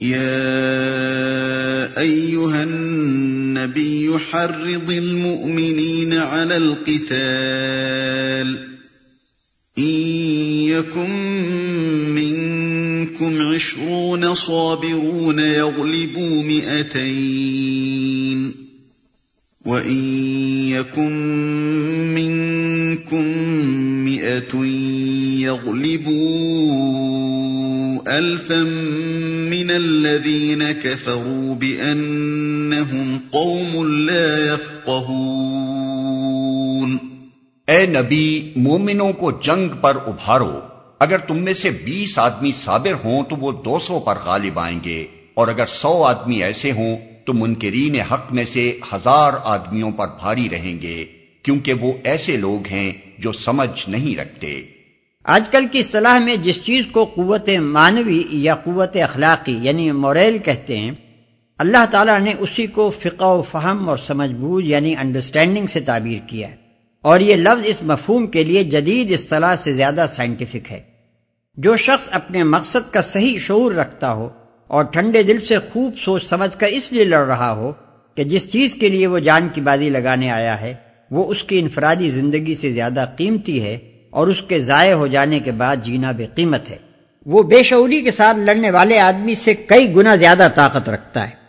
يا أيها النبي حرض المؤمنين على القتال إن يكن منكم عشرون صابرون يغلبوا مئتين وَإِن يَكُن مِّنكُم مِّائَةٌ يَغْلِبُوا أَلْفًا الَّذِينَ كَفَرُوا بِأَنَّهُمْ قَوْمٌ لَّا يَفْقَهُونَ۔ اے نبی، مومنوں کو جنگ پر ابھارو۔ اگر تم میں سے بیس آدمی صابر ہوں تو وہ دو سو پر غالب آئیں گے۔ اور اگر سو آدمی ایسے ہوں تو منکرین حق میں سے ہزار آدمیوں پر بھاری رہیں گے، کیونکہ وہ ایسے لوگ ہیں جو سمجھ نہیں رکھتے۔ آج کل کی اصطلاح میں جس چیز کو قوت مانوی یا قوت اخلاقی یعنی موریل کہتے ہیں، اللہ تعالیٰ نے اسی کو فقہ و فہم اور سمجھ بوجھ یعنی انڈرسٹینڈنگ سے تعبیر کیا ہے۔ اور یہ لفظ اس مفہوم کے لیے جدید اصطلاح سے زیادہ سائنٹیفک ہے۔ جو شخص اپنے مقصد کا صحیح شعور رکھتا ہو اور ٹھنڈے دل سے خوب سوچ سمجھ کر اس لیے لڑ رہا ہو کہ جس چیز کے لیے وہ جان کی بازی لگانے آیا ہے، وہ اس کی انفرادی زندگی سے زیادہ قیمتی ہے اور اس کے ضائع ہو جانے کے بعد جینا بے قیمت ہے۔ وہ بے شعوری کے ساتھ لڑنے والے آدمی سے کئی گنا زیادہ طاقت رکھتا ہے۔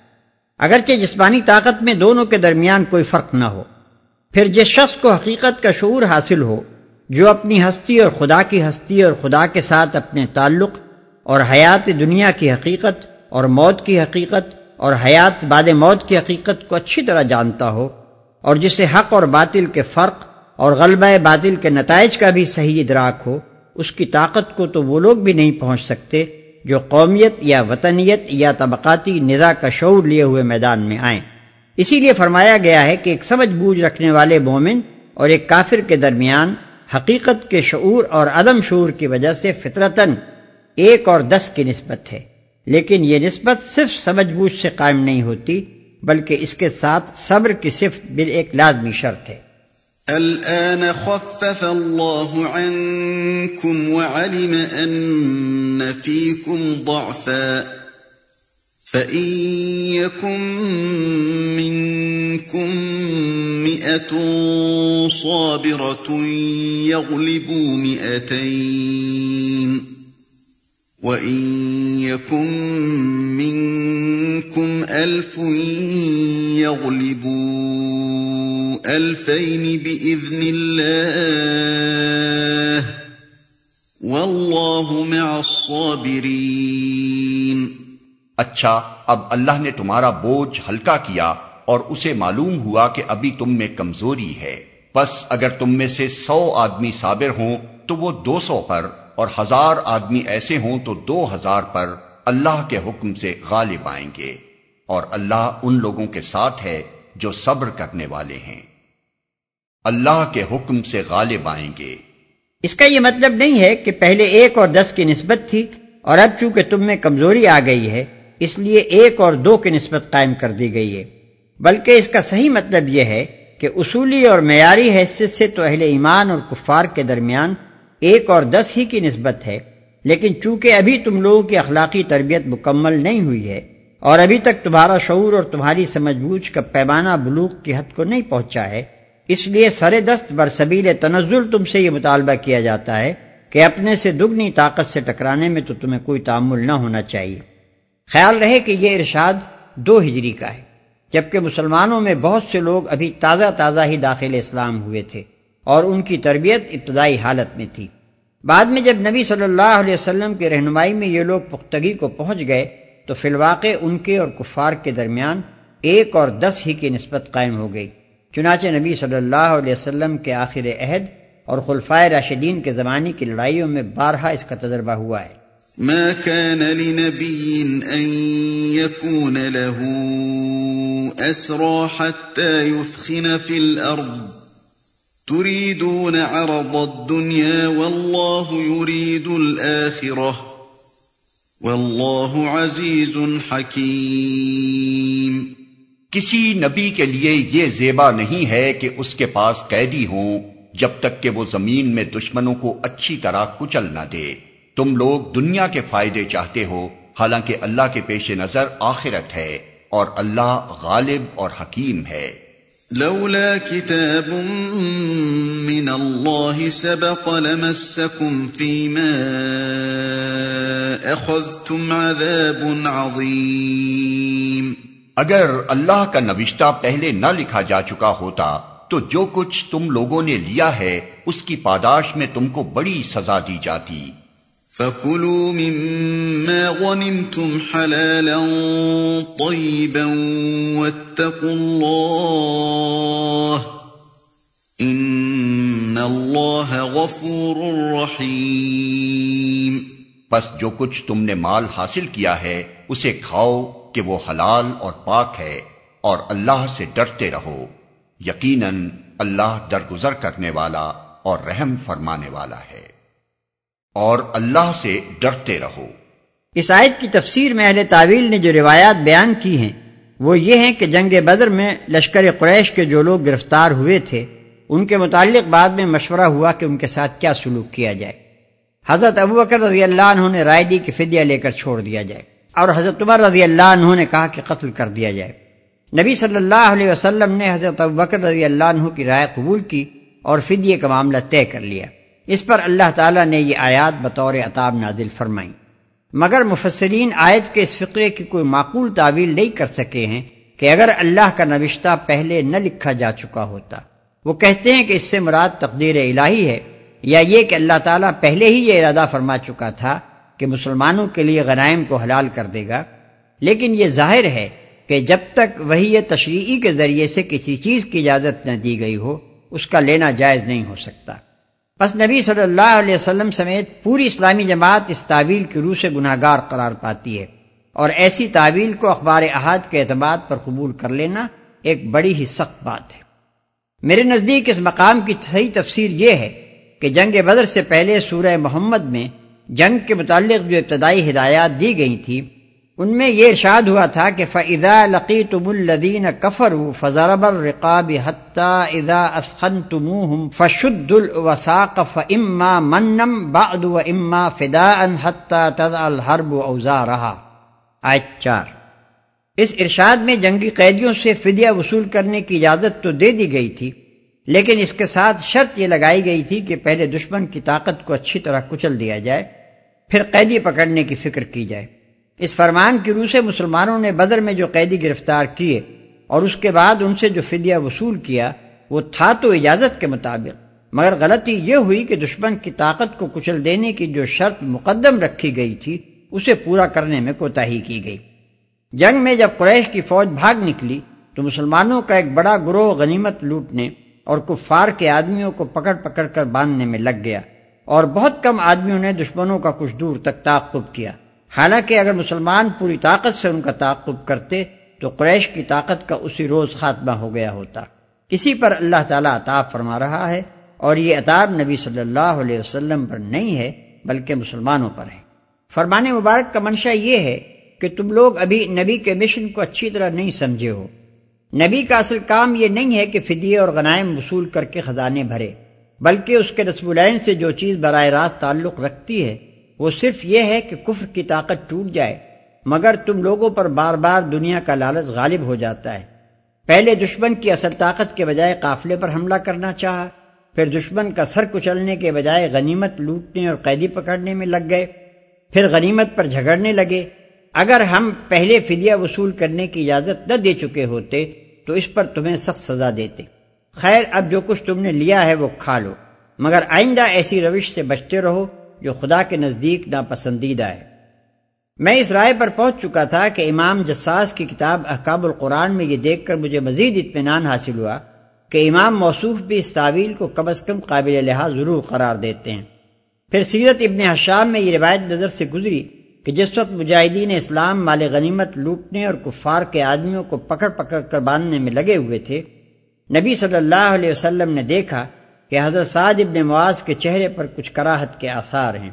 اگرچہ جسمانی طاقت میں دونوں کے درمیان کوئی فرق نہ ہو، پھر جس شخص کو حقیقت کا شعور حاصل ہو، جو اپنی ہستی اور خدا کی ہستی اور خدا کے ساتھ اپنے تعلق اور حیات دنیا کی حقیقت اور موت کی حقیقت اور حیات بعد موت کی حقیقت کو اچھی طرح جانتا ہو اور جسے حق اور باطل کے فرق اور غلبہ باطل کے نتائج کا بھی صحیح ادراک ہو، اس کی طاقت کو تو وہ لوگ بھی نہیں پہنچ سکتے جو قومیت یا وطنیت یا طبقاتی نظا کا شعور لیے ہوئے میدان میں آئیں۔ اسی لیے فرمایا گیا ہے کہ ایک سمجھ بوجھ رکھنے والے مومن اور ایک کافر کے درمیان حقیقت کے شعور اور عدم شعور کی وجہ سے فطرتن ایک اور دس کی نسبت ہے۔ لیکن یہ نسبت صرف سمجھ بوجھ سے قائم نہیں ہوتی، بلکہ اس کے ساتھ صبر کی صفت بل ایک لازمی شرط ہے۔ الآن خفف الله عنكم وعلم أن فيكم ضعفا فإن يكن منكم مئة صابرة يغلبوا مئتين وَإِن يَكُن مِّنكُمْ أَلْفٌ يَغْلِبُوا أَلْفَيْنِ بِإِذْنِ اللَّهِ وَاللَّهُ مَعَ الصَّابِرِينَ. اچھا اب اللہ نے تمہارا بوجھ ہلکا کیا اور اسے معلوم ہوا کہ ابھی تم میں کمزوری ہے۔ بس اگر تم میں سے سو آدمی صابر ہوں تو وہ دو سو پر اور ہزار آدمی ایسے ہوں تو دو ہزار پر اللہ کے حکم سے غالب آئیں گے اور اللہ ان لوگوں کے ساتھ ہے جو صبر کرنے والے ہیں۔ اللہ کے حکم سے غالب آئیں گے۔ اس کا یہ مطلب نہیں ہے کہ پہلے ایک اور دس کی نسبت تھی اور اب چونکہ تم میں کمزوری آ گئی ہے، اس لیے ایک اور دو کی نسبت قائم کر دی گئی ہے۔ بلکہ اس کا صحیح مطلب یہ ہے کہ اصولی اور معیاری حیثیت سے تو اہل ایمان اور کفار کے درمیان ایک اور دس ہی کی نسبت ہے، لیکن چونکہ ابھی تم لوگوں کی اخلاقی تربیت مکمل نہیں ہوئی ہے اور ابھی تک تمہارا شعور اور تمہاری سمجھ بوجھ کا پیمانہ بلوک کی حد کو نہیں پہنچا ہے اس لیے سر دست برسبیل تنزل تم سے یہ مطالبہ کیا جاتا ہے کہ اپنے سے دگنی طاقت سے ٹکرانے میں تو تمہیں کوئی تعمل نہ ہونا چاہیے۔ خیال رہے کہ یہ ارشاد دو ہجری کا ہے، جبکہ مسلمانوں میں بہت سے لوگ ابھی تازہ تازہ ہی داخل اسلام ہوئے تھے اور ان کی تربیت ابتدائی حالت میں تھی۔ بعد میں جب نبی صلی اللہ علیہ وسلم کی رہنمائی میں یہ لوگ پختگی کو پہنچ گئے، تو فی الواقع ان کے اور کفار کے درمیان ایک اور دس ہی کی نسبت قائم ہو گئی۔ چنانچہ نبی صلی اللہ علیہ وسلم کے آخر عہد اور خلفائے راشدین کے زمانے کی لڑائیوں میں بارہا اس کا تجربہ ہوا ہے۔ ما كان لنبي أن يكون له أسرى حتى يثخن في الأرض. تريدون عرض الدنيا والله يريد الآخرة. والله عزيز حكيم. کسی نبی کے لیے یہ زیبا نہیں ہے کہ اس کے پاس قیدی ہوں جب تک کہ وہ زمین میں دشمنوں کو اچھی طرح کچل نہ دے۔ تم لوگ دنیا کے فائدے چاہتے ہو، حالانکہ اللہ کے پیش نظر آخرت ہے اور اللہ غالب اور حکیم ہے۔ لولا كتاب من الله سبق لمسكم فيما أخذتم عذاب عظيم اگر اللہ کا نوشتہ پہلے نہ لکھا جا چکا ہوتا تو جو کچھ تم لوگوں نے لیا ہے اس کی پاداش میں تم کو بڑی سزا دی جاتی۔ فَكُلُوا مِمَّا غَنِمْتُمْ حَلَالًا طَيِّبًا وَاتَّقُوا اللَّهَ إِنَّ اللَّهَ غَفُورٌ رَحِيمٌ۔ پس جو کچھ تم نے مال حاصل کیا ہے اسے کھاؤ کہ وہ حلال اور پاک ہے اور اللہ سے ڈرتے رہو۔ یقیناً اللہ درگزر کرنے والا اور رحم فرمانے والا ہے۔ اور اللہ سے ڈرتے رہو۔ اس آیت کی تفسیر میں اہل تعویل نے جو روایات بیان کی ہیں، وہ یہ ہیں کہ جنگ بدر میں لشکر قریش کے جو لوگ گرفتار ہوئے تھے، ان کے متعلق بعد میں مشورہ ہوا کہ ان کے ساتھ کیا سلوک کیا جائے۔ حضرت ابو بکر رضی اللہ عنہ نے رائے دی کہ فدیہ لے کر چھوڑ دیا جائے۔ اور حضرت عمر رضی اللہ عنہ نے کہا کہ قتل کر دیا جائے۔ نبی صلی اللہ علیہ وسلم نے حضرت بکر رضی اللہ عنہ کی رائے قبول کی اور فدیے کا معاملہ طے کر لیا۔ اس پر اللہ تعالیٰ نے یہ آیات بطور عطاب نازل فرمائی۔ مگر مفسرین آیت کے اس فقرے کی کوئی معقول تعویل نہیں کر سکے ہیں کہ اگر اللہ کا نوشتہ پہلے نہ لکھا جا چکا ہوتا۔ وہ کہتے ہیں کہ اس سے مراد تقدیر الہی ہے یا یہ کہ اللہ تعالیٰ پہلے ہی یہ ارادہ فرما چکا تھا کہ مسلمانوں کے لیے غنائم کو حلال کر دے گا۔ لیکن یہ ظاہر ہے کہ جب تک وہی یہ تشریعی کے ذریعے سے کسی چیز کی اجازت نہ دی گئی ہو، اس کا لینا جائز نہیں ہو سکتا۔ بس نبی صلی اللہ علیہ وسلم سمیت پوری اسلامی جماعت اس تعویل کی روح سے گناہ گار قرار پاتی ہے۔ اور ایسی تعویل کو اخبار احاد کے اعتماد پر قبول کر لینا ایک بڑی ہی سخت بات ہے۔ میرے نزدیک اس مقام کی صحیح تفسیر یہ ہے کہ جنگ بدر سے پہلے سورہ محمد میں جنگ کے متعلق جو ابتدائی ہدایات دی گئی تھی، ان میں یہ ارشاد ہوا تھا کہ فضا لقی تم الدین کفر فضرب الرقاب حتى اذا اسخنتموهم فشد الوساق فاما منم بعد واما فداء حتى تضع الحرب اوزارها آیت چار۔ اس ارشاد میں جنگی قیدیوں سے فدیہ وصول کرنے کی اجازت تو دے دی گئی تھی، لیکن اس کے ساتھ شرط یہ لگائی گئی تھی کہ پہلے دشمن کی طاقت کو اچھی طرح کچل دیا جائے۔ پھر قیدی پکڑنے کی فکر کی جائے۔ اس فرمان کی روح سے مسلمانوں نے بدر میں جو قیدی گرفتار کیے اور اس کے بعد ان سے جو فدیہ وصول کیا، وہ تھا تو اجازت کے مطابق۔ مگر غلطی یہ ہوئی کہ دشمن کی طاقت کو کچل دینے کی جو شرط مقدم رکھی گئی تھی، اسے پورا کرنے میں کوتا کی گئی۔ جنگ میں جب قریش کی فوج بھاگ نکلی، تو مسلمانوں کا ایک بڑا گروہ غنیمت لوٹنے اور کفار کے آدمیوں کو پکڑ پکڑ کر باندھنے میں لگ گیا۔ اور بہت کم آدمیوں نے دشمنوں کا کچھ دور تک تعقب کیا۔ حالانکہ اگر مسلمان پوری طاقت سے ان کا تعقب کرتے، تو قریش کی طاقت کا اسی روز خاتمہ ہو گیا ہوتا۔ اسی پر اللہ تعالیٰ عطاب فرما رہا ہے، اور یہ عطاب نبی صلی اللہ علیہ وسلم پر نہیں ہے، بلکہ مسلمانوں پر ہے۔ فرمان مبارک کا منشا یہ ہے کہ تم لوگ ابھی نبی کے مشن کو اچھی طرح نہیں سمجھے ہو۔ نبی کا اصل کام یہ نہیں ہے کہ فدیے اور غنائم وصول کر کے خزانے بھرے۔ بلکہ اس کے رسم العین سے جو چیز براہ راست تعلق رکھتی ہے، وہ صرف یہ ہے کہ کفر کی طاقت ٹوٹ جائے، مگر تم لوگوں پر بار بار دنیا کا لالچ غالب ہو جاتا ہے۔ پہلے دشمن کی اصل طاقت کے بجائے قافلے پر حملہ کرنا چاہا، پھر دشمن کا سر کچلنے کے بجائے غنیمت لوٹنے اور قیدی پکڑنے میں لگ گئے، پھر غنیمت پر جھگڑنے لگے۔ اگر ہم پہلے فدیہ وصول کرنے کی اجازت نہ دے چکے ہوتے، تو اس پر تمہیں سخت سزا دیتے۔ خیر، اب جو کچھ تم نے لیا ہے وہ کھا لو۔ مگر آئندہ ایسی روش سے بچتے رہو جو خدا کے نزدیک ناپسندیدہ ہے۔ میں اس رائے پر پہنچ چکا تھا کہ امام جساس کی کتاب احکاب القرآن میں یہ دیکھ کر مجھے مزید اطمینان حاصل ہوا کہ امام موصوف بھی اس تعویل کو کم از کم قابل لحاظ ضرور قرار دیتے ہیں۔ پھر سیرت ابن حشام میں یہ روایت نظر سے گزری کہ جس وقت مجاہدین اسلام مال غنیمت لوٹنے اور کفار کے آدمیوں کو پکڑ پکڑ کر باندھنے میں لگے ہوئے تھے نبی صلی اللہ علیہ وسلم نے دیکھا کہ حضرت سعد ابن معاذ کے چہرے پر کچھ کراہت کے آثار ہیں۔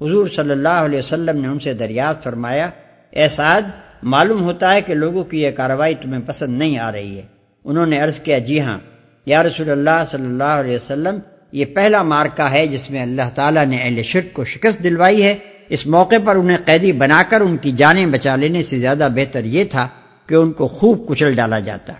حضور صلی اللہ علیہ وسلم نے ان سے دریافت فرمایا، اے سعد، معلوم ہوتا ہے کہ لوگوں کی یہ کاروائی تمہیں پسند نہیں آ رہی ہے۔ انہوں نے عرض کیا جی ہاں یا رسول اللہ صلی اللہ علیہ وسلم، یہ پہلا مارکا ہے جس میں اللہ تعالیٰ نے اہل شرک کو شکست دلوائی ہے۔ اس موقع پر انہیں قیدی بنا کر ان کی جانیں بچا لینے سے زیادہ بہتر یہ تھا کہ ان کو خوب کچل ڈالا جاتا۔